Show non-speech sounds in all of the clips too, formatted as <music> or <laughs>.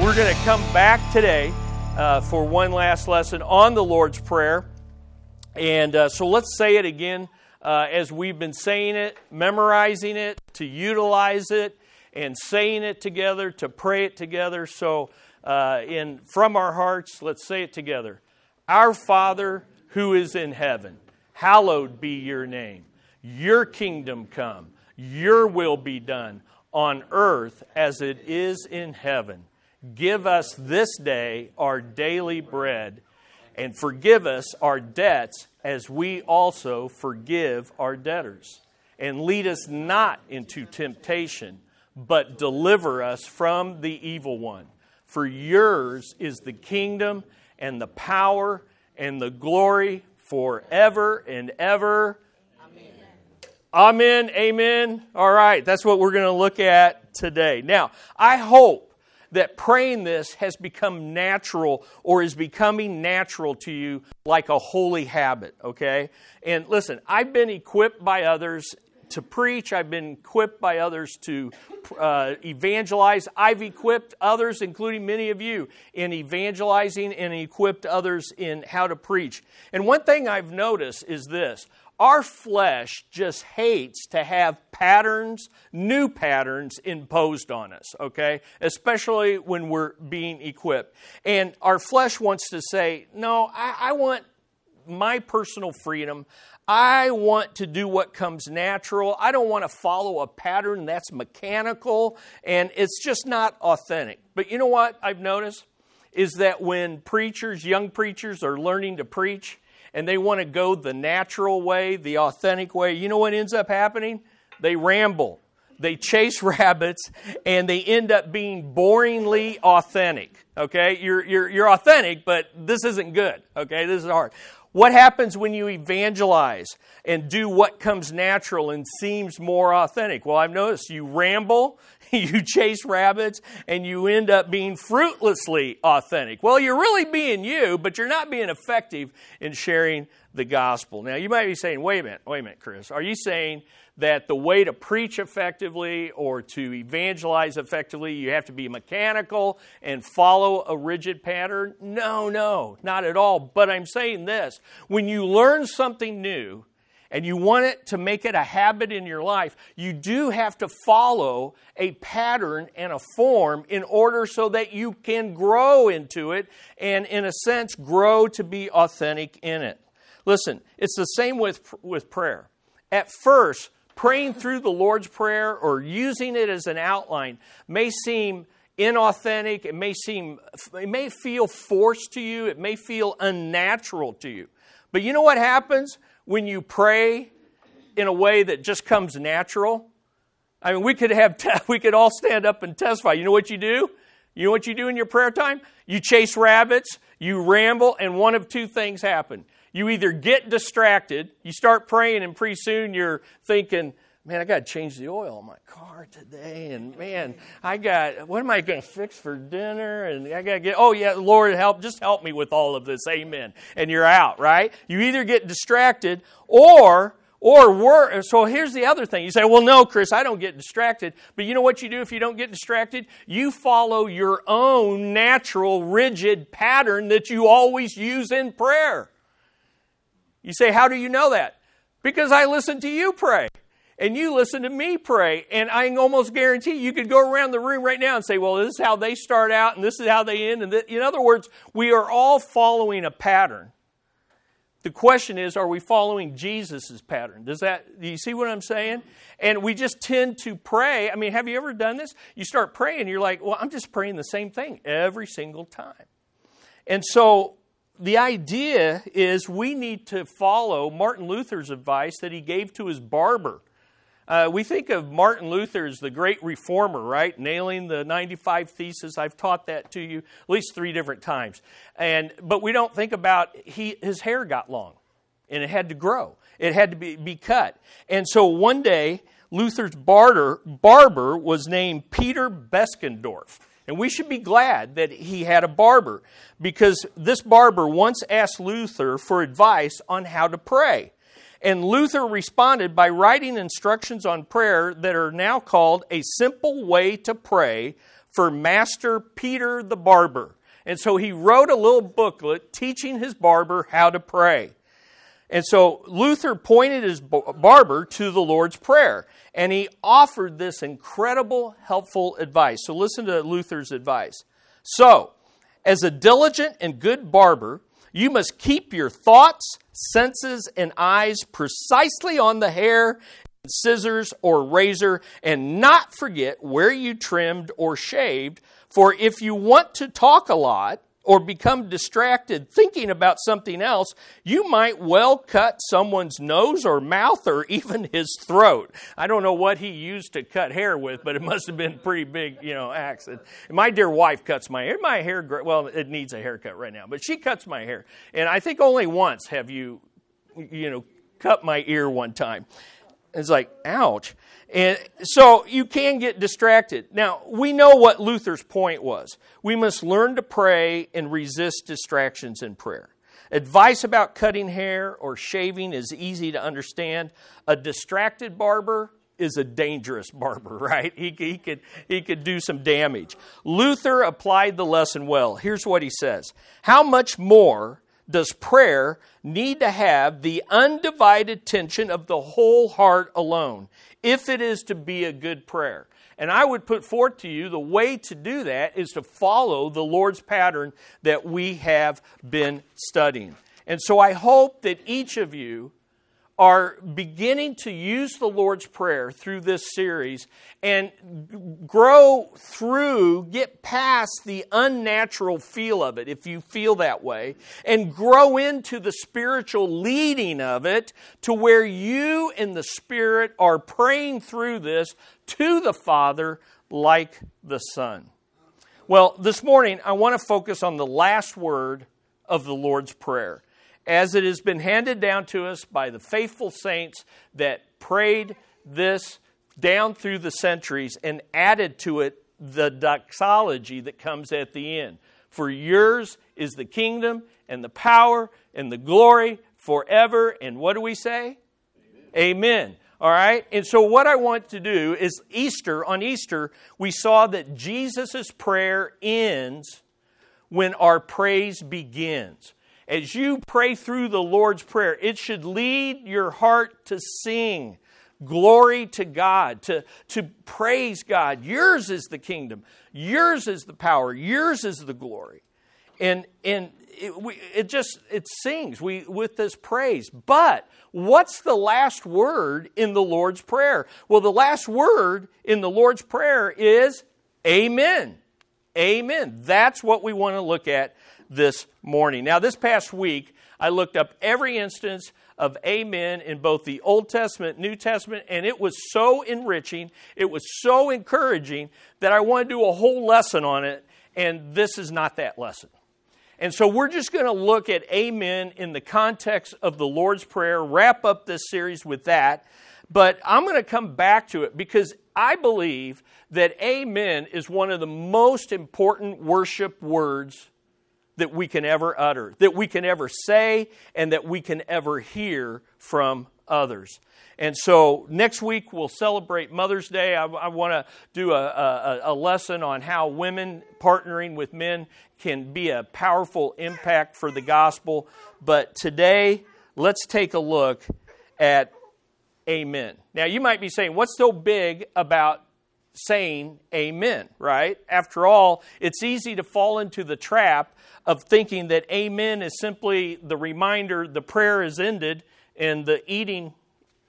we're going to come back today uh, for one last lesson on the Lord's Prayer. And uh, so let's say it again uh, as we've been saying it, memorizing it, to utilize it, and saying it together, to pray it together. So, uh, in from our hearts, let's say it together. Our Father who is in heaven, hallowed be your name. Your kingdom come. Your will be done on earth as it is in heaven. Give us this day our daily bread, and forgive us our debts as we also forgive our debtors. And lead us not into temptation, but deliver us from the evil one. For yours is the kingdom and the power and the glory forever and ever. Amen. Amen. Amen. All right, that's what we're going to look at today. Now, I hope that praying this has become natural or is becoming natural to you like a holy habit, okay? And listen, I've been equipped by others to preach, I've been equipped by others to uh, evangelize. I've equipped others, including many of you, in evangelizing and equipped others in how to preach. And one thing I've noticed is this our flesh just hates to have patterns, new patterns imposed on us, okay? Especially when we're being equipped. And our flesh wants to say, no, I, I want my personal freedom. I want to do what comes natural. I don't want to follow a pattern that's mechanical and it's just not authentic. But you know what I've noticed? Is that when preachers, young preachers, are learning to preach, and they want to go the natural way, the authentic way, you know what ends up happening? They ramble, they chase <laughs> rabbits, and they end up being boringly authentic. Okay? You're, you're, you're authentic, but this isn't good. Okay? This is hard. What happens when you evangelize and do what comes natural and seems more authentic? Well, I've noticed you ramble, <laughs> you chase rabbits, and you end up being fruitlessly authentic. Well, you're really being you, but you're not being effective in sharing the gospel. Now, you might be saying, wait a minute, wait a minute, Chris. Are you saying that the way to preach effectively or to evangelize effectively, you have to be mechanical and follow a rigid pattern? No, no, not at all. But I'm saying this when you learn something new, and you want it to make it a habit in your life, you do have to follow a pattern and a form in order so that you can grow into it and, in a sense, grow to be authentic in it. Listen, it's the same with, with prayer. At first, praying through the Lord's Prayer or using it as an outline may seem inauthentic, it may seem it may feel forced to you, it may feel unnatural to you. But you know what happens when you pray in a way that just comes natural? I mean, we could have <laughs> we could all stand up and testify. You know what you do? You know what you do in your prayer time? You chase rabbits, you ramble, and one of two things happen you either get distracted, you start praying, and pretty soon you're thinking, man, I got to change the oil on my car today. And man, I got, what am I going to fix for dinner? And I got to get, oh yeah, Lord, help, just help me with all of this. Amen. And you're out, right? You either get distracted or, or worse. So here's the other thing. You say, well, no, Chris, I don't get distracted. But you know what you do if you don't get distracted? You follow your own natural, rigid pattern that you always use in prayer. You say, How do you know that? Because I listen to you pray. And you listen to me pray. And I almost guarantee you could go around the room right now and say, Well, this is how they start out and this is how they end. And in other words, we are all following a pattern. The question is, are we following Jesus' pattern? Does that, do you see what I'm saying? And we just tend to pray. I mean, have you ever done this? You start praying, you're like, well, I'm just praying the same thing every single time. And so the idea is we need to follow Martin Luther's advice that he gave to his barber. Uh, we think of Martin Luther as the great reformer, right? Nailing the 95 Theses. I've taught that to you at least three different times. And, but we don't think about he, his hair got long and it had to grow, it had to be, be cut. And so one day, Luther's barter, barber was named Peter Beskendorf. And we should be glad that he had a barber because this barber once asked Luther for advice on how to pray. And Luther responded by writing instructions on prayer that are now called a simple way to pray for Master Peter the barber. And so he wrote a little booklet teaching his barber how to pray. And so Luther pointed his barber to the Lord's Prayer, and he offered this incredible, helpful advice. So listen to Luther's advice. So, as a diligent and good barber, you must keep your thoughts, senses, and eyes precisely on the hair, scissors, or razor, and not forget where you trimmed or shaved. For if you want to talk a lot, or become distracted thinking about something else, you might well cut someone's nose or mouth or <laughs> even his throat. I don't know what he used to cut hair with, but it must have been pretty big, you know, axe. My dear wife cuts my hair. My hair, well, it needs a haircut right now, but she cuts my hair. And I think only once have you, you know, cut my ear one time. It's like, ouch. And so you can get distracted. Now, we know what Luther's point was. We must learn to pray and resist distractions in prayer. Advice about cutting hair or shaving is easy to understand. A distracted barber is a dangerous <laughs> barber, right? He, he, could, he could do some damage. Luther applied the lesson well. Here's what he says How much more does prayer need to have the undivided attention of the whole heart alone? if it is to be a good prayer. And I would put forth to you the way to do that is to follow the Lord's pattern that we have been studying. And so I hope that each of you are beginning to use the Lord's Prayer through this series and grow through, get past the unnatural feel of it, if you feel that way, and grow into the spiritual leading of it to where you and the Spirit are praying through this to the Father like the Son. Well, this morning I want to focus on the last word of the Lord's Prayer as it has been handed down to us by the faithful saints that prayed this down through the centuries and added to it the doxology that comes at the end. For yours is the kingdom and the power and the glory forever. And what do we say? Amen. Amen. All right? And so, what I want to do is Easter, on Easter, we saw that Jesus' prayer ends when our praise begins as you pray through the Lord's Prayer, it should lead your heart to sing glory to God, to, to praise God. Yours is the kingdom, yours is the power, yours is the glory. And, and it, we, it just it sings we, with this praise. But what's the last word in the Lord's Prayer? Well, the last word in the Lord's Prayer is Amen. Amen. That's what we want to look at this morning. Now, this past week, I looked up every instance of amen in both the Old Testament, New Testament, and it was so enriching, it was so encouraging that I want to do a whole lesson on it, and this is not that lesson. And so we're just going to look at amen in the context of the Lord's Prayer, wrap up this series with that. But I'm going to come back to it because I believe that amen is one of the most important worship words that we can ever utter, that we can ever say, and that we can ever hear from others. And so next week we'll celebrate Mother's Day. I, I want to do a, a, a, lesson on how women partnering with men can be a powerful impact for the gospel. But today, let's take a look at Amen. Now, you might be saying, what's so big about saying amen, right? After all, it's easy to fall into the trap of thinking that amen is simply the reminder the prayer is ended and the eating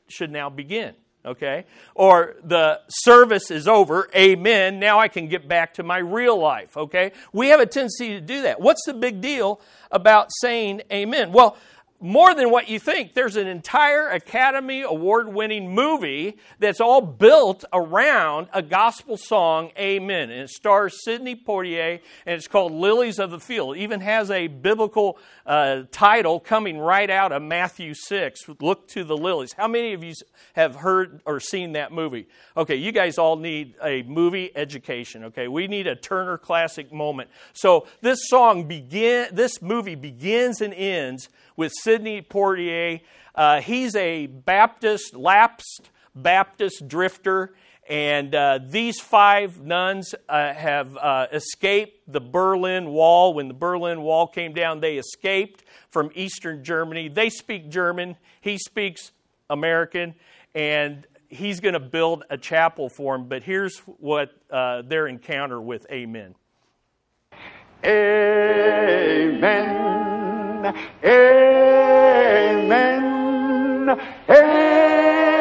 should now begin, okay? Or the service is over, amen, now I can get back to my real life, okay? We have a tendency to do that. What's the big deal about saying amen? Well, more than what you think. There's an entire Academy Award winning movie that's all built around a gospel song, Amen. And it stars Sidney Poitier, and it's called Lilies of the Field. It even has a biblical uh, title coming right out of Matthew 6 Look to the Lilies. How many of you have heard or seen that movie? Okay, you guys all need a movie education, okay? We need a Turner Classic moment. So this song begin, this movie begins and ends with Sidney Poitier. Uh, he's a Baptist, lapsed Baptist drifter, And uh, these five nuns uh, have uh, escaped the Berlin Wall. When the Berlin Wall came down, they escaped from Eastern Germany. They speak German, he speaks American, and he's going to build a chapel for them. But here's what uh, their encounter with Amen. Amen. Amen. Amen.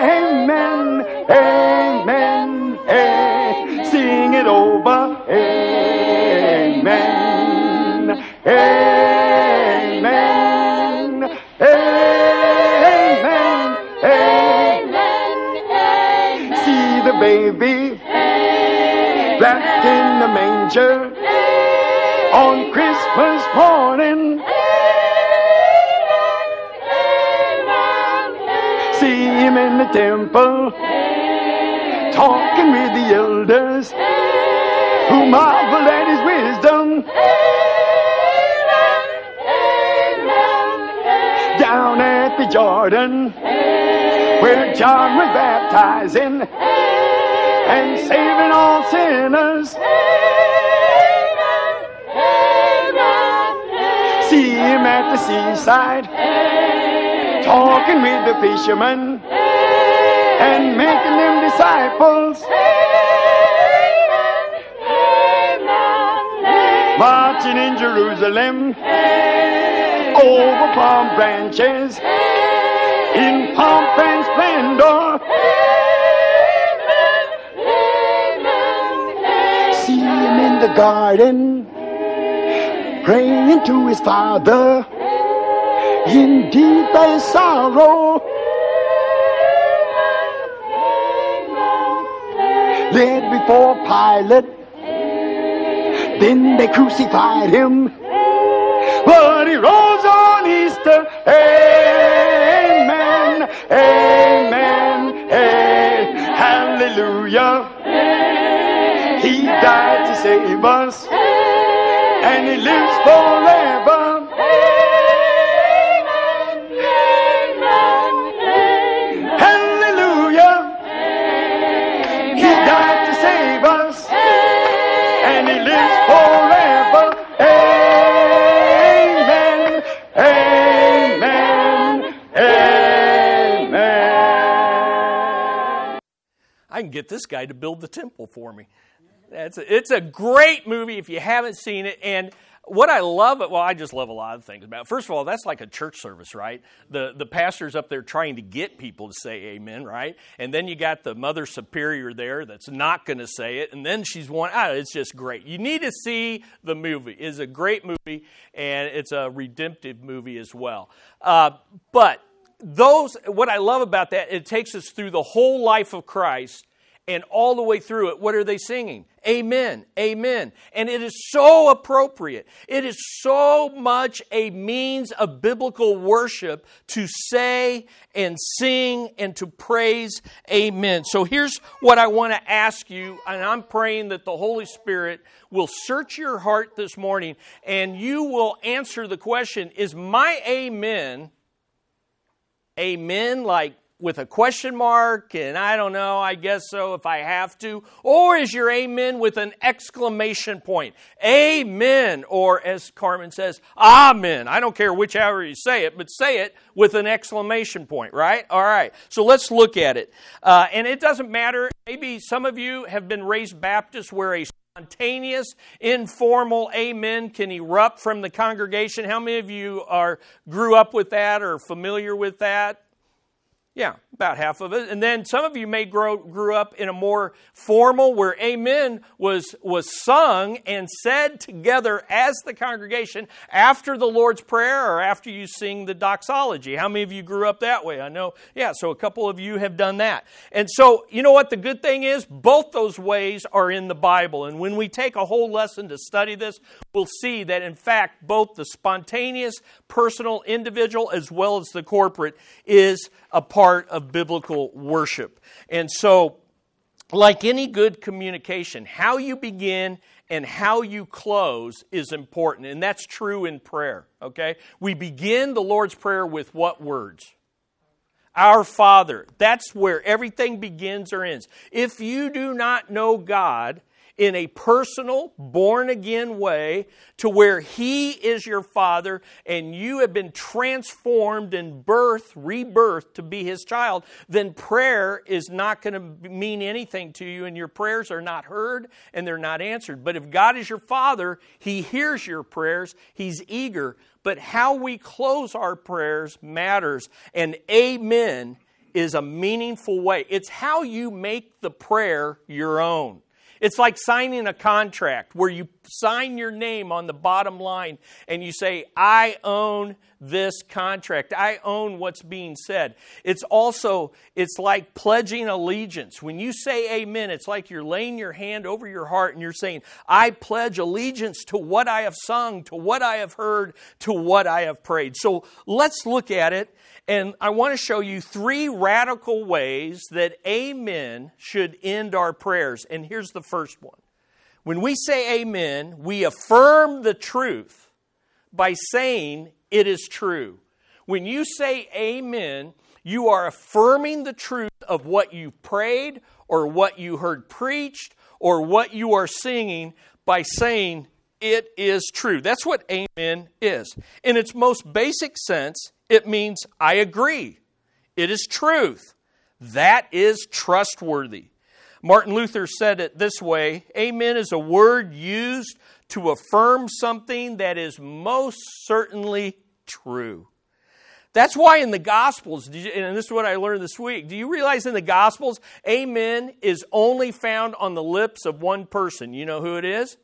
Amen. Amen. Sing it over. Amen. Amen. Amen. Amen. See the baby wrapped in the manger on Christmas morning. In the temple. Talking with the elders. Who marvel at his wisdom. Down at the Jordan. Where John was baptizing. And saving all sinners. See him at the seaside, talking with the fishermen and making them disciples. Marching in Jerusalem over palm branches in pomp and splendor. See him in the garden praying to his father in deepest sorrow. Led before Pilate, then they crucified him. But he rose on Easter. Amen. Amen. Amen. Hallelujah. He died to save us and he lives forever. I can get this guy to build the temple for me. That's a, it's a great movie if you haven't seen it. And what I love well, I just love a lot of things about it. First of all, that's like a church service, right? The the pastor's up there trying to get people to say amen, right? And then you got the mother superior there that's not going to say it, and then she's one. Ah, it's just great. You need to see the movie. It's a great movie, and it's a redemptive movie as well. Uh, but those, what I love about that, it takes us through the whole life of Christ and all the way through it, what are they singing? Amen, amen. And it is so appropriate. It is so much a means of biblical worship to say and sing and to praise amen. So here's what I want to ask you, and I'm praying that the Holy Spirit will search your heart this morning and you will answer the question Is my amen amen like with a question mark and I don't know, I guess so if I have to? Or is your amen with an exclamation point? Amen. Or as Carman says, amen. I don't care which whichever you say it, but say it with an exclamation point, right? All right. So let's look at it. Uh, and it doesn't matter. Maybe some of you have been raised Baptist where a spontaneous, informal amen can erupt from the congregation. How many of you are grew up with that or familiar with that? Yeah, about half of it. And then some of you may grow grew up in a more formal where amen was was sung and said together as the congregation after the Lord's prayer or after you sing the doxology. How many of you grew up that way? I know. Yeah, so a couple of you have done that. And so, you know what the good thing is? Both those ways are in the Bible. And when we take a whole lesson to study this, we'll see that in fact both the spontaneous, personal, individual as well as the corporate is a part of biblical worship. And so, like any good communication, how you begin and how you close is important. And that's true in prayer, okay? We begin the Lord's Prayer with what words? Our Father. That's where everything begins or ends. If you do not know God, in a personal, born again way to where He is your Father and you have been transformed in birth, rebirth to be His child, then prayer is not going to mean anything to you and your prayers are not heard and they're not answered. But if God is your Father, He hears your prayers, He's eager. But how we close our prayers matters. And Amen is a meaningful way. It's how you make the prayer your own. It's like signing a contract where you sign your name on the bottom line and you say, I own this contract. I own what's being said. It's also, it's like pledging allegiance. When you say amen, it's like you're laying your hand over your heart and you're saying, I pledge allegiance to what I have sung, to what I have heard, to what I have prayed. So let's look at it and I want to show you three radical ways that amen should end our prayers. And here's the first one. When we say amen, we affirm the truth by saying it is true. When you say amen, you are affirming the truth of what you prayed or what you heard preached or what you are singing by saying it is true. That's what amen is. In its most basic sense, it means I agree. It is truth. That is trustworthy. Martin Luther said it this way Amen is a word used to affirm something that is most certainly true. That's why in the Gospels, and this is what I learned this week, do you realize in the Gospels, Amen is only found on the lips of one person? You know who it is?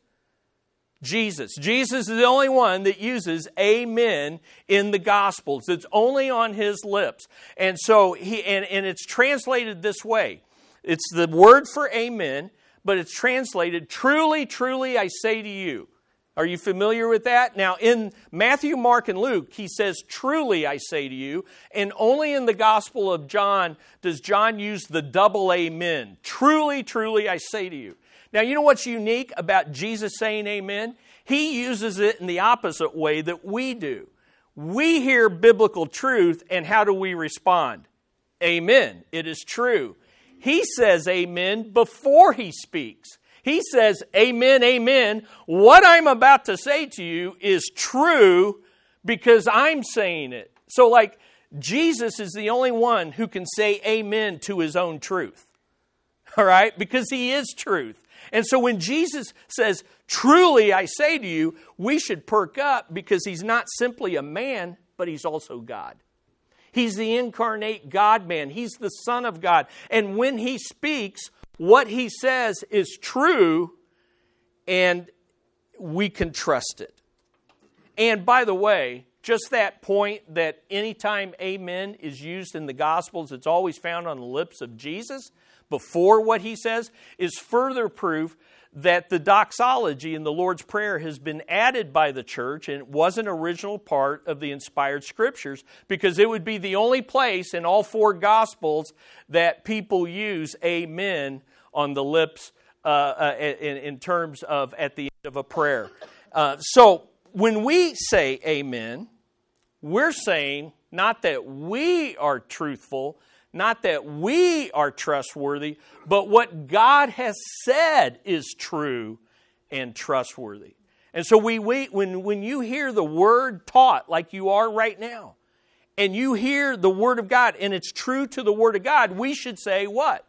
Jesus. Jesus is the only one that uses amen in the Gospels. It's only on his lips. And so he and, and it's translated this way. It's the word for amen, but it's translated truly, truly I say to you. Are you familiar with that? Now, in Matthew, Mark, and Luke, he says, Truly I say to you. And only in the Gospel of John does John use the double amen. Truly, truly I say to you. Now, you know what's unique about Jesus saying amen? He uses it in the opposite way that we do. We hear biblical truth, and how do we respond? Amen. It is true. He says amen before he speaks. He says, Amen, amen. What I'm about to say to you is true because I'm saying it. So, like, Jesus is the only one who can say amen to his own truth. <laughs> All right? Because he is truth. And so when Jesus says, Truly I say to you, we should perk up because he's not simply a man, but he's also God. He's the incarnate God man, he's the Son of God. And when he speaks, what he says is true, and we can trust it. And by the way, just that point that anytime amen is used in the Gospels, it's always found on the lips of Jesus before what he says is further proof that the doxology in the Lord's Prayer has been added by the church and it was an original part of the inspired scriptures because it would be the only place in all four gospels that people use amen on the lips uh, uh, in, in, terms of at the end of a prayer. Uh, so when we say amen, we're saying not that we are truthful, not that we are trustworthy, but what God has said is true and trustworthy. And so we, we when, when you hear the word taught like you are right now, and you hear the word of God and it's true to the word of God, we should say what?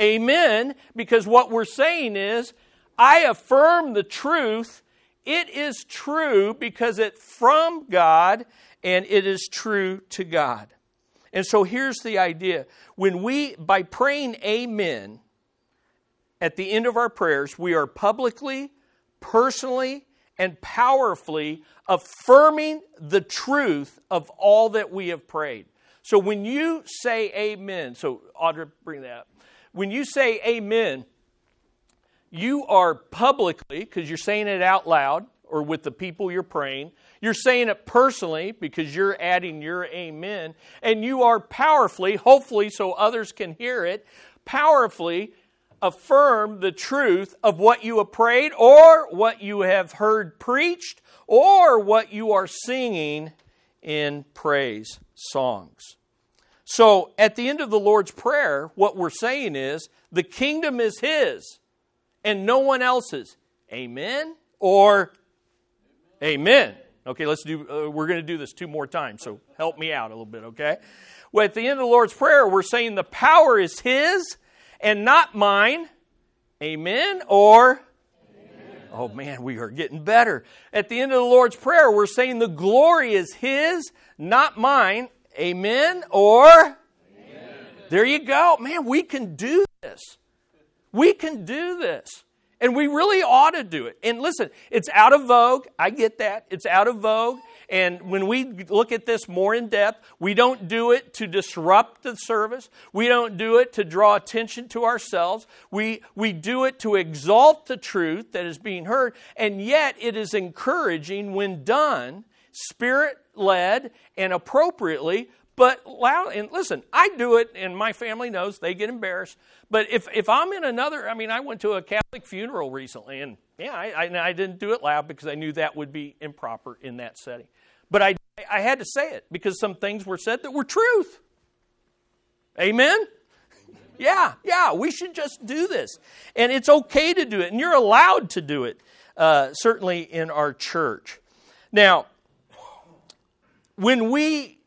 Amen, because what we're saying is, I affirm the truth. It is true because it's from God and it is true to God. And so here's the idea. When we, by praying amen at the end of our prayers, we are publicly, personally, and powerfully affirming the truth of all that we have prayed. So when you say amen, so Audra, bring that up. When you say amen, you are publicly, because you're saying it out loud or with the people you're praying, you're saying it personally because you're adding your amen. And you are powerfully, hopefully, so others can hear it, powerfully affirm the truth of what you have prayed or what you have heard preached or what you are singing in praise songs. So at the end of the Lord's Prayer, what we're saying is the kingdom is His and no one else's. Amen? Or Amen. Okay, let's do, uh, we're going to do this two more times, so help me out a little bit, okay? Well, at the end of the Lord's Prayer, we're saying the power is His and not mine. Amen? Or Oh man, we are getting better. At the end of the Lord's Prayer, we're saying the glory is His, not mine. Amen? Or? Amen. There you go. Man, we can do this. We can do this. And we really ought to do it. And listen, it's out of vogue. I get that. It's out of vogue. And when we look at this more in depth, we don't do it to disrupt the service. We don't do it to draw attention to ourselves. We, we do it to exalt the truth that is being heard. And yet, it is encouraging when done, spirit led, and appropriately but loud and listen, I do it, and my family knows they get embarrassed. But if if I'm in another, I mean, I went to a Catholic funeral recently, and yeah, I, I, I didn't do it loud because I knew that would be improper in that setting. But I I had to say it because some things were said that were truth. Amen. Yeah, yeah, we should just do this. And it's okay to do it, and you're allowed to do it, uh, certainly in our church. Now, when we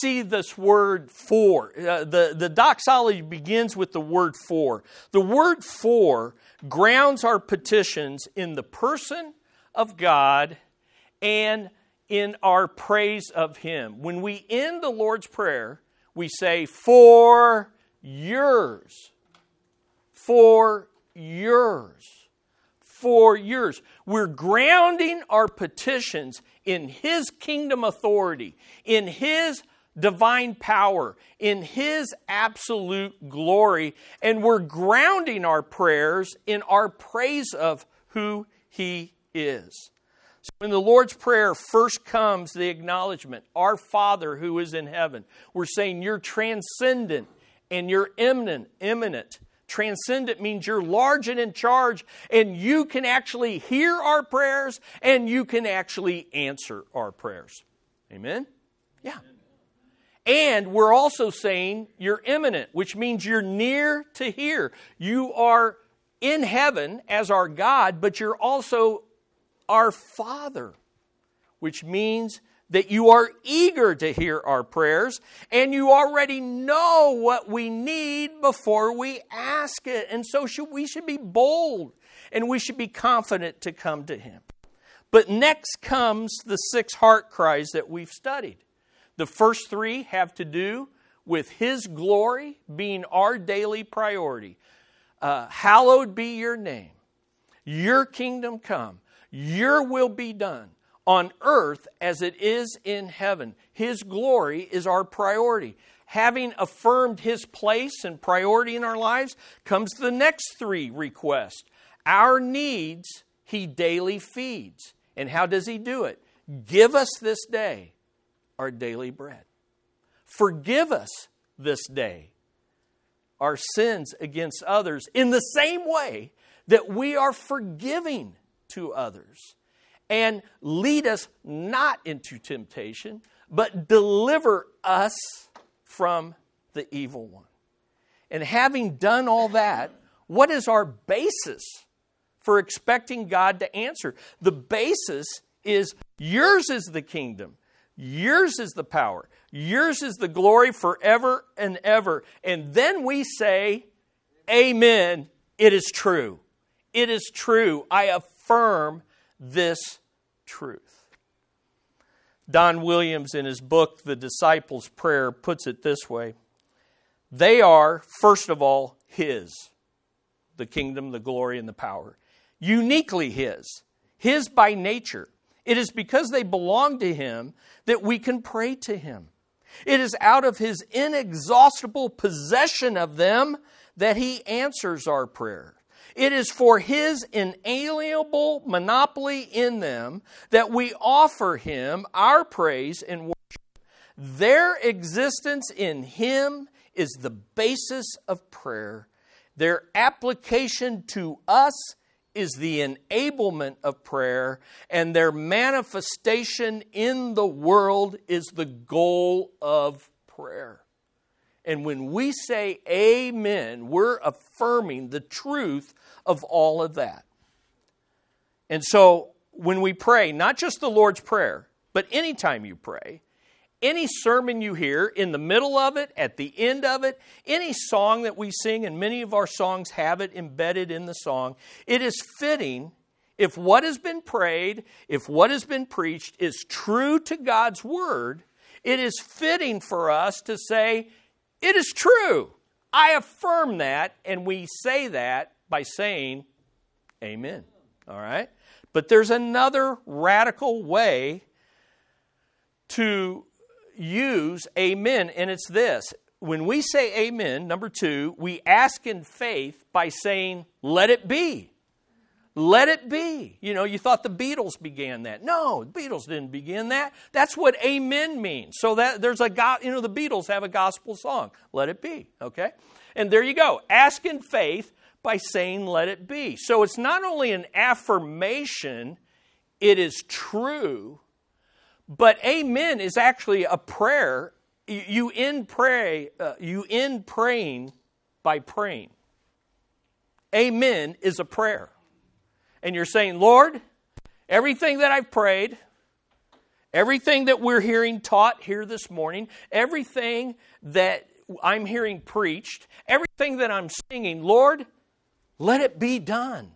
see this word for. Uh, the, the doxology begins with the word for. The word for grounds our petitions in the person of God and in our praise of Him. When we end the Lord's Prayer, we say, For yours. For yours. For yours. We're grounding our petitions in His kingdom authority, in His divine power, in His absolute glory, and we're grounding our prayers in our praise of who He is. So in the Lord's Prayer, first comes the acknowledgement Our Father who is in heaven. We're saying you're transcendent and you're immanent, immanent. Transcendent means you're large and in charge, and you can actually hear our prayers and you can actually answer our prayers. Amen? Yeah. And we're also saying you're immanent, which means you're near to hear. You are in heaven as our God, but you're also our Father, which means that you are eager to hear our prayers and you already know what we need before we ask it. And so should, we should be bold and we should be confident to come to Him. But next comes the six heart cries that we've studied. The first three have to do with His glory being our daily priority. Uh, hallowed be your name, your kingdom come, your will be done on earth as it is in heaven. His glory is our priority. Having affirmed His place and priority in our lives comes the next three requests. Our needs He daily feeds. And how does He do it? Give us this day our daily bread. Forgive us this day our sins against others in the same way that we are forgiving to others. And lead us not into temptation, but deliver us from the evil one. And having done all that, what is our basis for expecting God to answer? The basis is yours is the kingdom, Yours is the power. Yours is the glory forever and ever. And then we say, Amen. It is true. It is true. I affirm this truth. Don Williams, in his book, The Disciples' Prayer, puts it this way They are, first of all, His, the kingdom, the glory, and the power. Uniquely His, His by nature. It is because they belong to Him that we can pray to Him. It is out of His inexhaustible possession of them that He answers our prayer. It is for His inalienable monopoly in them that we offer Him our praise and worship. Their existence in Him is the basis of prayer. Their application to us is the enablement of prayer, and their manifestation in the world is the goal of prayer. And when we say amen, we're affirming the truth of all of that. And so when we pray, not just the Lord's Prayer, but anytime you pray, any sermon you hear, in the middle of it, at the end of it, any song that we sing, and many of our songs have it embedded in the song, it is fitting if what has been prayed, if what has been preached is true to God's Word, it is fitting for us to say, It is true. I affirm that, and we say that by saying, Amen. All right? But there's another radical way to use amen, and it's this. When we say amen, number two, we ask in faith by saying, let it be. Let it be. You know, you thought the Beatles began that. No, the Beatles didn't begin that. That's what amen means. So that there's a God, you know, the Beatles have a gospel song. Let it be, okay? And there you go. Ask in faith by saying let it be. So it's not only an affirmation, it is true, but amen is actually a prayer. You end pray, uh, you end praying by praying. Amen is a prayer. And you're saying, Lord, everything that I've prayed, everything that we're hearing taught here this morning, everything that I'm hearing preached, everything that I'm singing, Lord, let it be done.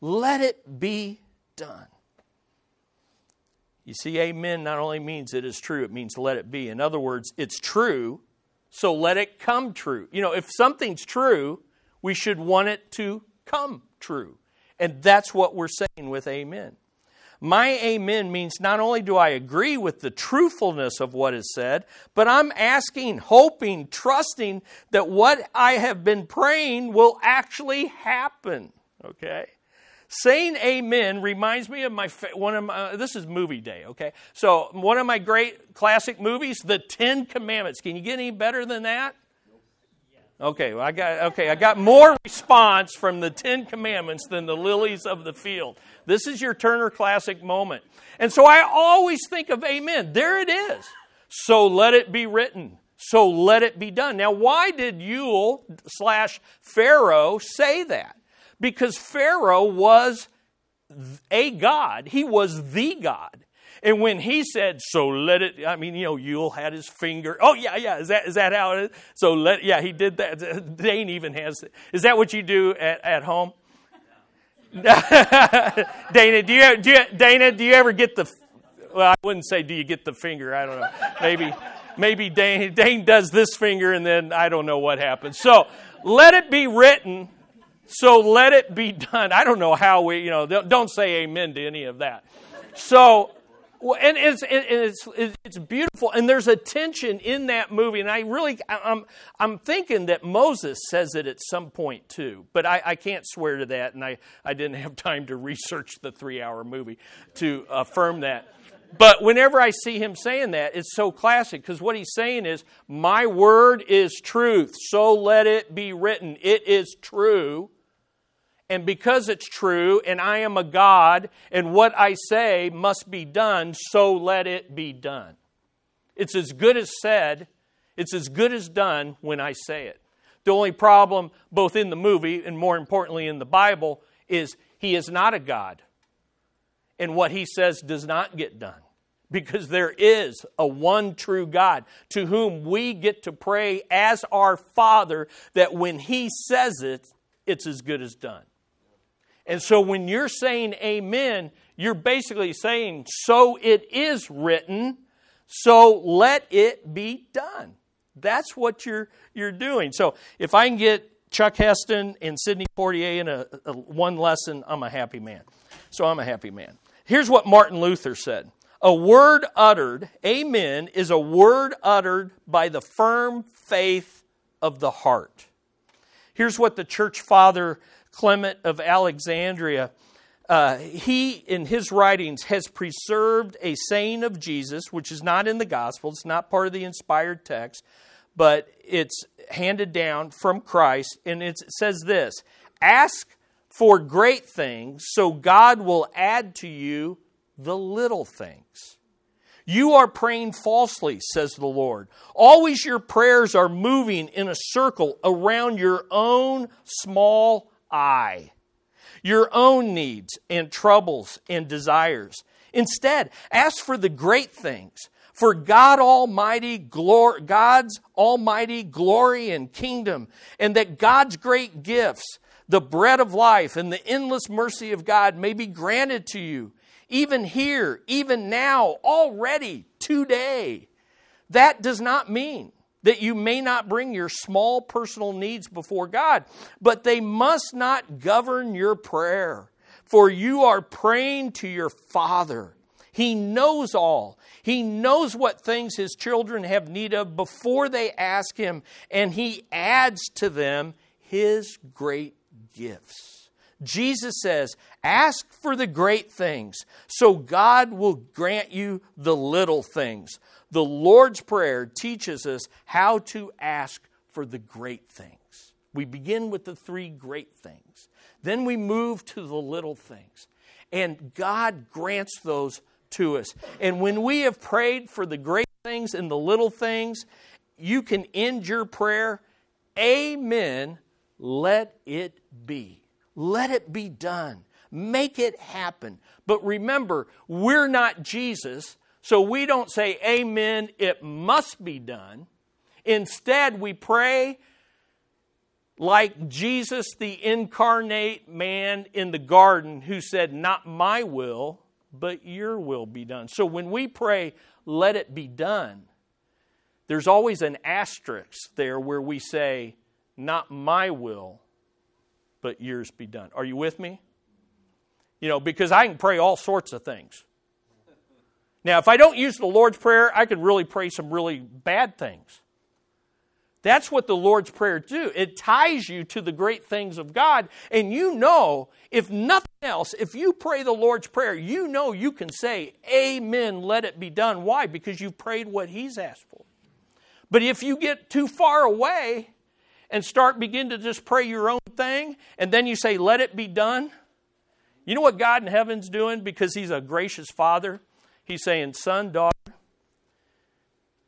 Let it be done. You see, amen not only means it is true, it means let it be. In other words, it's true, so let it come true. You know, if something's true, we should want it to come true. And that's what we're saying with amen. My amen means not only do I agree with the truthfulness of what is said, but I'm asking, hoping, trusting that what I have been praying will actually happen. Okay? Saying amen reminds me of my one of my, uh, this is movie day, okay? So, one of my great classic movies, The 10 Commandments. Can you get any better than that? Okay, well, I got okay, I got more response from the 10 commandments than the lilies of the field. This is your Turner Classic moment. And so I always think of amen. There it is. So let it be written. So let it be done. Now, why did Yul slash Pharaoh say that? Because Pharaoh was a God. He was the God. And when he said, "So let it," I mean, you know, Yul had his finger. Oh yeah, yeah. Is that is that how it is? So let yeah, he did that. <laughs> Dane even has. Is that what you do at, at home? <laughs> Dana, do you, do you Dana? Do you ever get the? Well, I wouldn't say do you get the finger. I don't know. Maybe maybe Dane Dane does this finger, and then I don't know what happens. So let it be written so let it be done. I don't know how we, you know, don't say amen to any of that. So, and it's, it's, it's beautiful. And there's a tension in that movie. And I really, I'm, I'm thinking that Moses says it at some point too. But I, I can't swear to that. And I, I didn't have time to research the three hour movie to affirm that. But whenever I see him saying that, it's so classic because what he's saying is, My word is truth, so let it be written. It is true and because it's true, and I am a God, and what I say must be done, so let it be done. It's as good as said, it's as good as done when I say it. The only problem, both in the movie and more importantly in the Bible, is he is not a God. And what he says does not get done. Because there is a one true God to whom we get to pray as our Father, that when he says it, it's as good as done. And so when you're saying amen, you're basically saying, so it is written, so let it be done. That's what you're, you're doing. So if I can get Chuck Heston and Sidney Poitier in a, a, one lesson, I'm a happy man. So I'm a happy man. Here's what Martin Luther said A word uttered, amen, is a word uttered by the firm faith of the heart. Here's what the church father Clement of Alexandria, uh, he, in his writings, has preserved a saying of Jesus, which is not in the gospel, it's not part of the inspired text, but it's handed down from Christ, and it says this Ask for great things, so God will add to you the little things. You are praying falsely, says the Lord. Always your prayers are moving in a circle around your own small eye, your own needs and troubles and desires. Instead, ask for the great things, for God Almighty glory, God's almighty glory and kingdom, and that God's great gifts, the bread of life and the endless mercy of God may be granted to you even here, even now, already, today. That does not mean that you may not bring your small personal needs before God, but they must not govern your prayer. For you are praying to your Father. He knows all. He knows what things his children have need of before they ask him, and he adds to them his great gifts. Jesus says, Ask for the great things, so God will grant you the little things. The Lord's Prayer teaches us how to ask for the great things. We begin with the three great things, then we move to the little things, and God grants those to us. And when we have prayed for the great things and the little things, you can end your prayer, Amen, let it be. Let it be done. Make it happen. But remember, we're not Jesus, so we don't say, Amen, it must be done. Instead, we pray like Jesus, the incarnate man in the garden, who said, Not my will, but your will be done. So when we pray, let it be done, there's always an asterisk there where we say, Not my will, but yours be done. Are you with me? You know, because I can pray all sorts of things. Now, if I don't use the Lord's Prayer, I could really pray some really bad things. That's what the Lord's Prayer do. It ties you to the great things of God, and you know, if nothing else, if you pray the Lord's Prayer, you know you can say, Amen, let it be done. Why? Because you've prayed what He's asked for. But if you get too far away, and start begin to just pray your own thing and then you say let it be done. You know what god in heaven's doing? Because he's a gracious father he's saying son daughter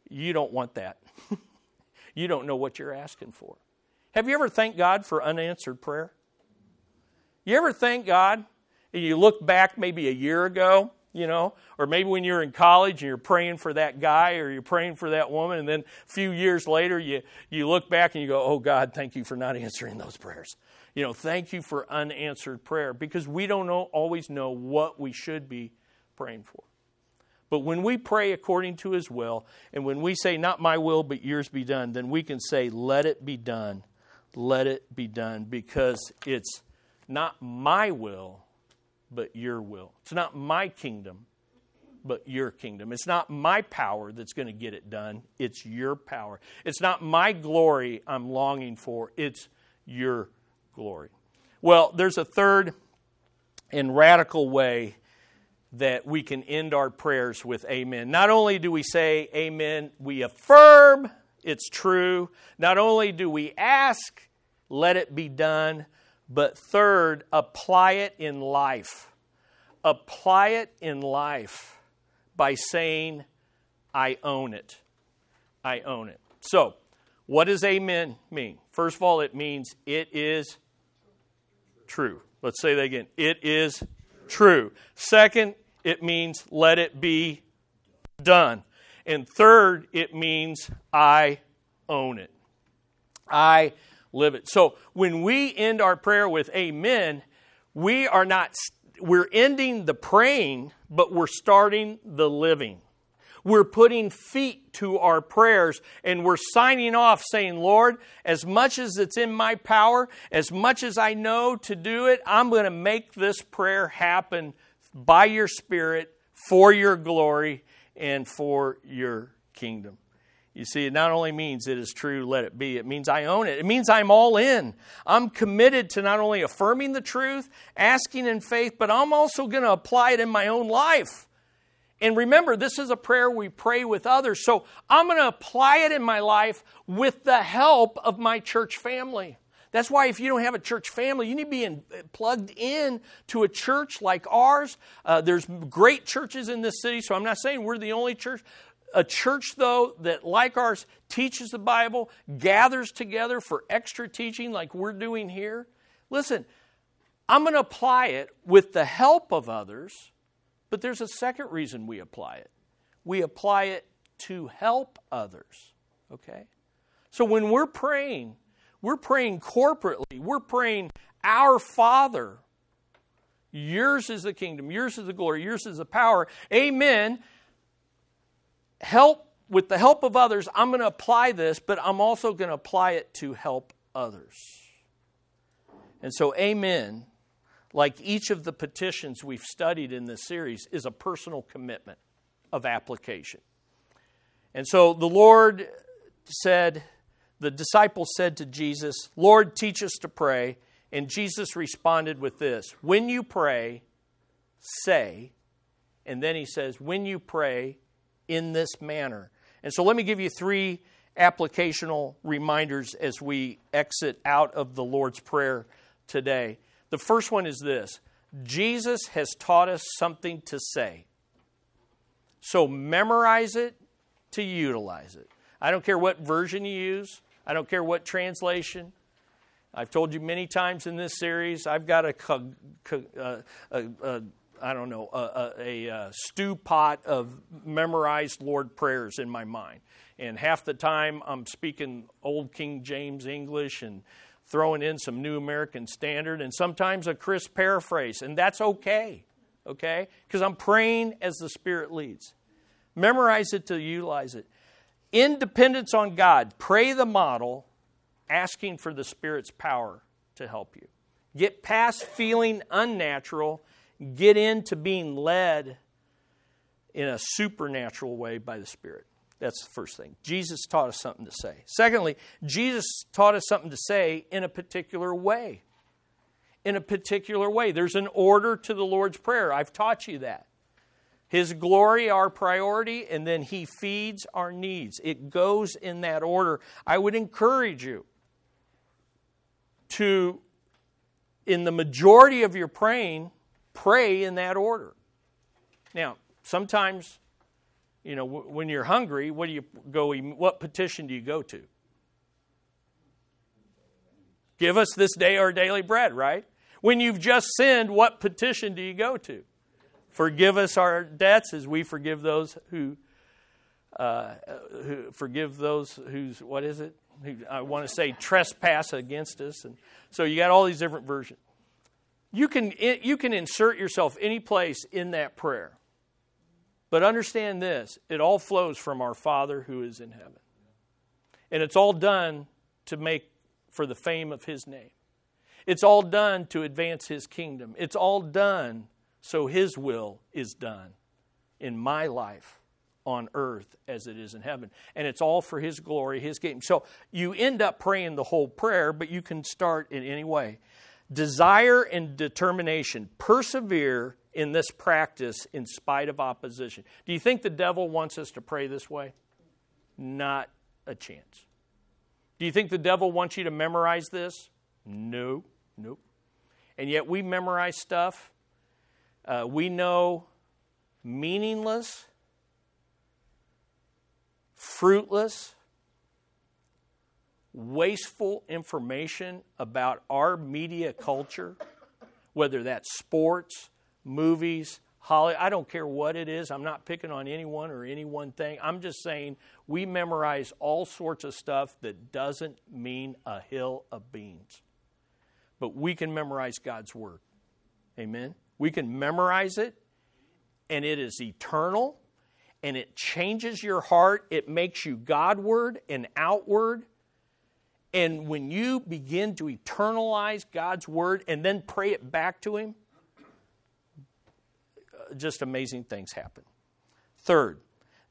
you don't want that. <laughs> You don't know what you're asking for. Have you ever thanked god for unanswered prayer? You ever thank god and you look back maybe a year ago you know, or maybe when you're in college and you're praying for that guy or you're praying for that woman, and then a few years later you, you look back and you go, Oh God, thank you for not answering those prayers. You know, thank you for unanswered prayer because we don't know, always know what we should be praying for. But when we pray according to His will, and when we say, Not my will, but yours be done, then we can say, Let it be done. Let it be done because it's not my will, but your will. It's not my kingdom, but your kingdom. It's not my power that's going to get it done, it's your power. It's not my glory I'm longing for, it's your glory. Well, there's a third and radical way that we can end our prayers with amen. Not only do we say amen, we affirm it's true. Not only do we ask, let it be done, but third, apply it in life. Apply it in life by saying, I own it. I own it. So, what does amen mean? First of all, it means it is true. Let's say that again. It is true. Second, it means let it be done. And third, it means I own it. I live it. So when we end our prayer with amen, we are not we're ending the praying, but we're starting the living. We're putting feet to our prayers and we're signing off saying, Lord, as much as it's in my power, as much as I know to do it, I'm going to make this prayer happen by your Spirit for your glory and for your kingdom. You see, it not only means it is true, let it be, it means I own it. It means I'm all in. I'm committed to not only affirming the truth, asking in faith, but I'm also going to apply it in my own life. And remember, this is a prayer we pray with others. So I'm going to apply it in my life with the help of my church family. That's why if you don't have a church family, you need to be in, plugged in to a church like ours. Uh, there's great churches in this city, so I'm not saying we're the only church. A church, though, that like ours teaches the Bible, gathers together for extra teaching like we're doing here. Listen, I'm going to apply it with the help of others, but there's a second reason we apply it. We apply it to help others, okay? So when we're praying, we're praying corporately. We're praying, Our Father. Yours is the kingdom, yours is the glory, yours is the power. Amen. Help with the help of others, I'm going to apply this, but I'm also going to apply it to help others. And so, amen, like each of the petitions we've studied in this series, is a personal commitment of application. And so the Lord said, the disciples said to Jesus, Lord, teach us to pray. And Jesus responded with this When you pray, say, and then he says, When you pray, in this manner. And so let me give you three applicational reminders as we exit out of the Lord's Prayer today. The first one is this Jesus has taught us something to say. So memorize it to utilize it. I don't care what version you use. I don't care what translation. I've told you many times in this series, I've got a, uh, a, a, a I don't know, a, a, a, uh, stew pot of memorized Lord prayers in my mind. And half the time I'm speaking Old King James English and throwing in some New American Standard and sometimes a crisp paraphrase. And that's okay, okay? Because I'm praying as the Spirit leads. Memorize it to utilize it. Independence on God. Pray the model, asking for the Spirit's power to help you. Get past feeling unnatural, get into being led in a supernatural way by the Spirit. That's the first thing. Jesus taught us something to say. Secondly, Jesus taught us something to say in a particular way. In a particular way. There's an order to the Lord's Prayer. I've taught you that. His glory, our priority, and then He feeds our needs. It goes in that order. I would encourage you to, in the majority of your praying, pray in that order. Now, sometimes, you know, when you're hungry, what do you go? What petition do you go to? Give us this day our daily bread, right? When you've just sinned, what petition do you go to? Forgive us our debts as we forgive those who, uh, who forgive those who's, what is it? Who, I want to say trespass against us. And so you got all these different versions. You can, you can insert yourself any place in that prayer. But understand this it all flows from our Father who is in heaven. And it's all done to make for the fame of His name. It's all done to advance His kingdom. It's all done so his will is done in my life on earth as it is in heaven. And it's all for his glory, his kingdom. So you end up praying the whole prayer, but you can start in any way. Desire and determination. Persevere in this practice in spite of opposition. Do you think the devil wants us to pray this way? Not a chance. Do you think the devil wants you to memorize this? No, nope. And yet we memorize stuff uh, we know meaningless, fruitless, wasteful information about our media culture, whether that's sports, movies, Holly, I don't care what it is. I'm not picking on anyone or any one thing. I'm just saying we memorize all sorts of stuff that doesn't mean a hill of beans. But we can memorize God's Word. Amen? We can memorize it, and it is eternal, and it changes your heart. It makes you Godward and outward. And when you begin to eternalize God's word and then pray it back to Him, uh, just amazing things happen. Third,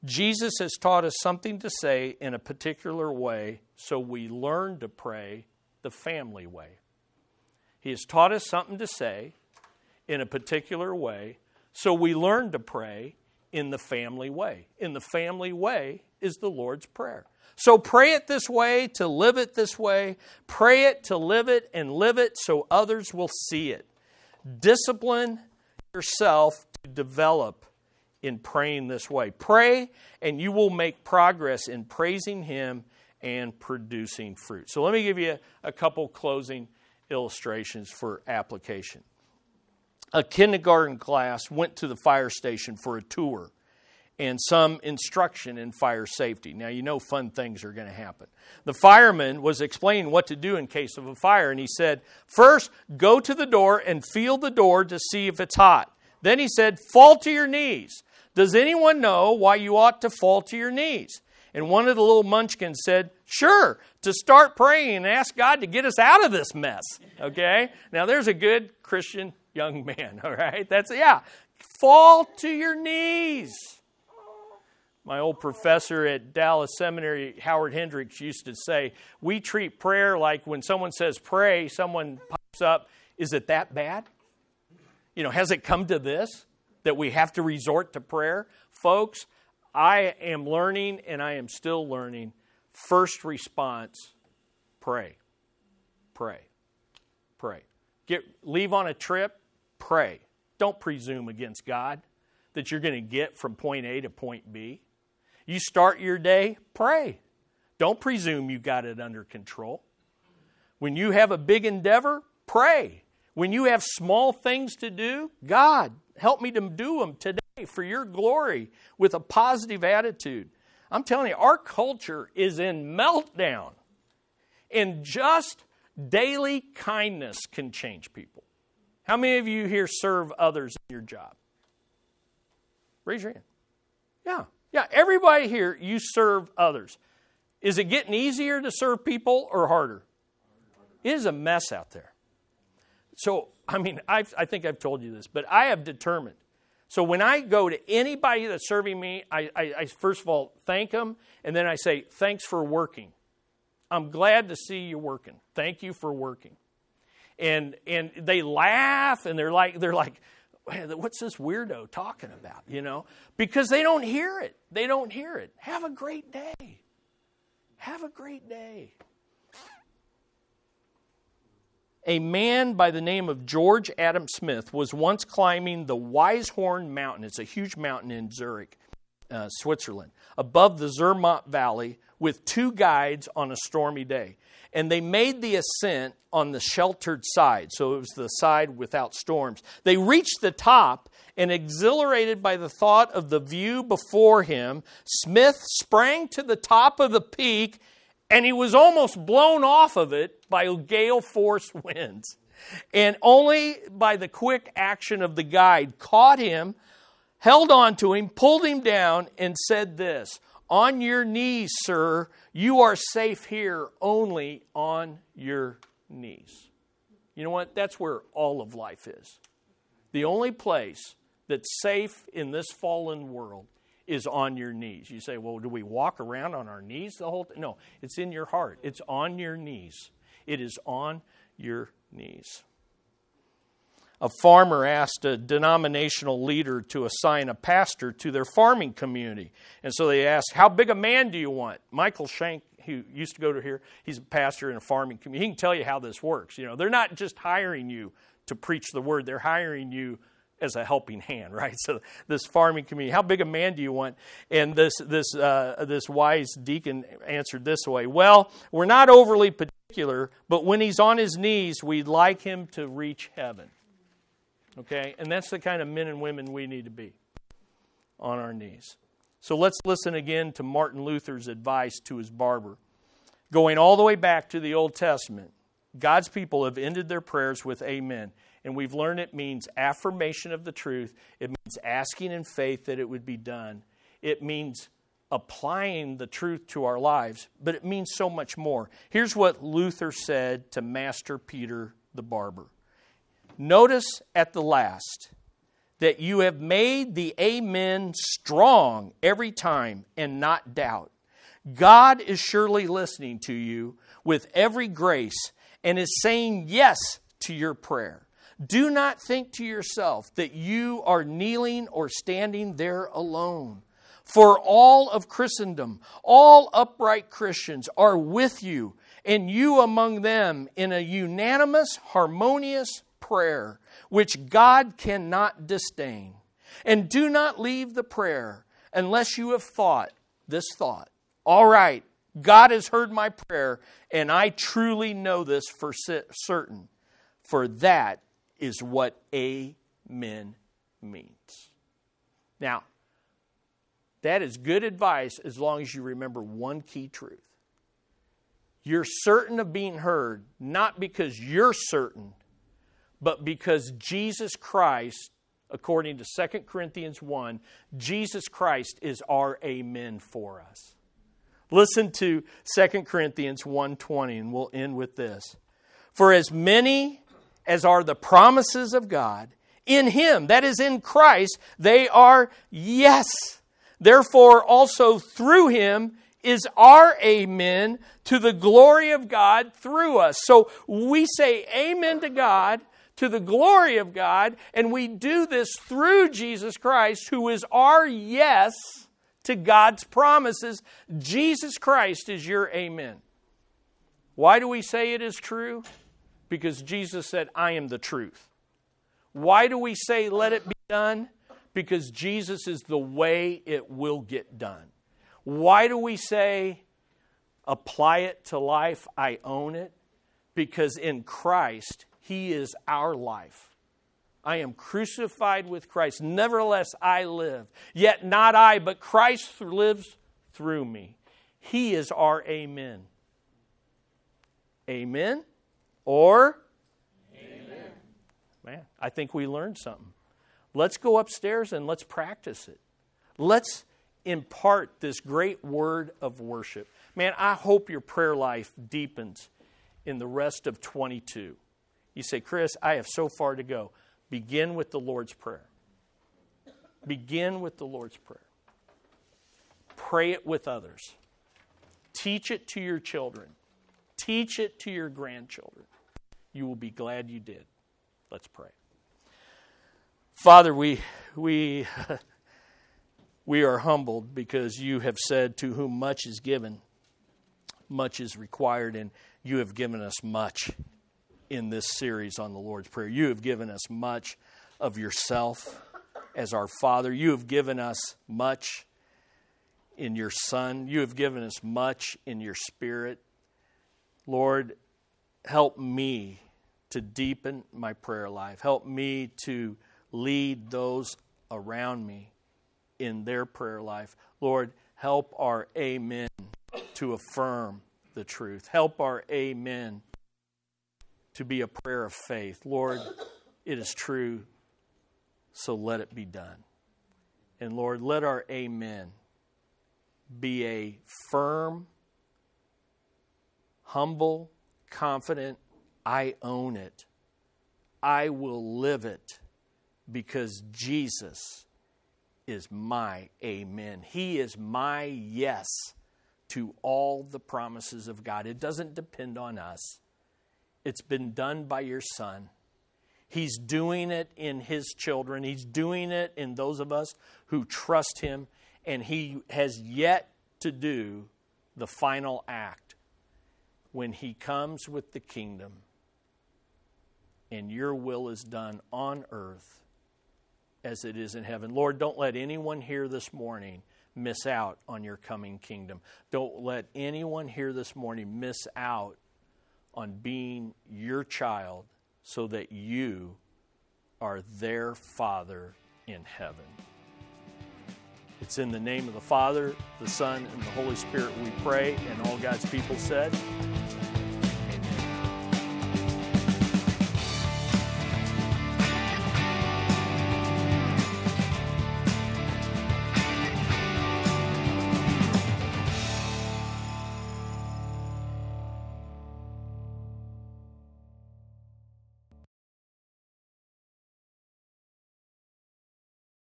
Jesus has taught us something to say in a particular way, so we learn to pray the family way. He has taught us something to say, in a particular way. So we learn to pray in the family way. In the family way is the Lord's Prayer. So pray it this way, to live it this way. Pray it to live it and live it so others will see it. Discipline yourself to develop in praying this way. Pray, and you will make progress in praising Him and producing fruit. So let me give you a, couple closing illustrations for application. A kindergarten class went to the fire station for a tour and some instruction in fire safety. Now, you know fun things are going to happen. The fireman was explaining what to do in case of a fire, and he said, First, go to the door and feel the door to see if it's hot. Then he said, Fall to your knees. Does anyone know why you ought to fall to your knees? And one of the little munchkins said, Sure, to start praying and ask God to get us out of this mess. Okay? Now, there's a good Christian young man, <laughs> all right? That's, yeah, fall to your knees. My old professor at Dallas Seminary, Howard Hendricks, used to say, We treat prayer like when someone says pray, someone pops up, Is it that bad? You know, has it come to this that we have to resort to prayer? Folks, I am learning and I am still learning. First response pray. Pray. Pray. Get, leave on a trip, pray. Don't presume against God that you're going to get from point A to point B. You start your day, pray. Don't presume you got it under control. When you have a big endeavor, pray. When you have small things to do, God, help me to do them today for your glory with a positive attitude. I'm telling you, our culture is in meltdown. And just daily kindness can change people. How many of you here serve others in your job? Raise your hand. Yeah. Yeah, everybody here, you serve others. Is it getting easier to serve people or harder? It is a mess out there. So, I mean, I've, i think I've told you this, but I have determined. So, when I go to anybody that's serving me, I, I, I first of all thank them, and then I say, Thanks for working. I'm glad to see you working. Thank you for working. And, and they laugh, and they're like, they're like, <laughs> what's this weirdo talking about, you know? Because they don't hear it. They don't hear it. Have a great day. Have a great day. A man by the name of George Adam Smith was once climbing the Weisshorn Mountain. It's a huge mountain in Zurich, uh, Switzerland, above the Zermatt Valley with two guides on a stormy day and they made the ascent on the sheltered side, so it was the side without storms. They reached the top, and exhilarated by the thought of the view before him, Smith sprang to the top of the peak, and he was almost blown off of it by gale force winds. And only by the quick action of the guide caught him, held on to him, pulled him down, and said this On your knees, sir, you are safe here only on your knees. You know what? That's where all of life is. The only place that's safe in this fallen world is on your knees. You say, well, do we walk around on our knees the whole time? No, it's in your heart. It's on your knees. It is on your knees a farmer asked a denominational leader to assign a pastor to their farming community. And so they asked, How big a man do you want? Michael Shank, who used to go to here, he's a pastor in a farming community. He can tell you how this works. You know, they're not just hiring you to preach the word, they're hiring you as a helping hand, <laughs> right? So this farming community, how big a man do you want? And this this uh, this wise deacon answered this way: Well, we're not overly particular, but when he's on his knees, we'd like him to reach heaven. Okay? And that's the kind of men and women we need to be on our knees. So let's listen again to Martin Luther's advice to his barber. Going all the way back to the Old Testament, God's people have ended their prayers with amen. And we've learned it means affirmation of the truth. It means asking in faith that it would be done. It means applying the truth to our lives, but it means so much more. Here's what Luther said to Master Peter the barber Notice at the last that you have made the amen strong every time and not doubt. God is surely listening to you with every grace and is saying yes to your prayer. Do not think to yourself that you are kneeling or standing there alone. For all of Christendom, all upright Christians are with you, and you among them, in a unanimous, harmonious prayer, which God cannot disdain. And do not leave the prayer unless you have thought this thought. All right, God has heard my prayer, and I truly know this for certain. For that is what amen means. Now, that is good advice as long as you remember one key truth. You're certain of being heard, not because you're certain, but because Jesus Christ, according to 2 Corinthians 1, Jesus Christ is our amen for us. Listen to 2 Corinthians 1:20 and we'll end with this. For as many as are the promises of God in him that is in Christ they are yes. Therefore also through him is our amen to the glory of God through us. So we say amen to God to the glory of God, and we do this through Jesus Christ, who is our yes to God's promises. Jesus Christ is your amen. Why do we say it is true? Because Jesus said, I am the truth. Why do we say, let it be done? Because Jesus is the way it will get done. Why do we say, apply it to life? I own it. Because in Christ, he is our life. I am crucified with Christ. Nevertheless, I live. Yet not I, but Christ lives through me. He is our amen. Amen? Or? Amen. Man, I think we learned something. Let's go upstairs and let's practice it. Let's impart this great word of worship. Man, I hope your prayer life deepens in the rest of 22. You say, Chris, I have so far to go. Begin with the Lord's Prayer. Begin with the Lord's Prayer. Pray it with others. Teach it to your children. Teach it to your grandchildren. You will be glad you did. Let's pray. Father, we, we, <laughs> we are humbled because you have said, To whom much is given, much is required, and you have given us much in this series on the Lord's Prayer. You have given us much of yourself as our Father. You have given us much in your Son. You have given us much in your Spirit. Lord, help me to deepen my prayer life. Help me to lead those around me in their prayer life. Lord, help our amen to affirm the truth. Help our amen to be a prayer of faith. Lord, it is true, so let it be done. And Lord, let our amen be a firm, humble, confident, I own it. I will live it because Jesus is my amen. He is my yes to all the promises of God. It doesn't depend on us. It's been done by your Son. He's doing it in His children, He's doing it in those of us who trust Him, and He has yet to do the final act when He comes with the kingdom and your will is done on earth as it is in heaven. Lord, don't let anyone here this morning miss out on your coming kingdom. Don't let anyone here this morning miss out on being your child so that you are their Father in heaven. It's in the name of the Father, the Son, and the Holy Spirit we pray, and all God's people said,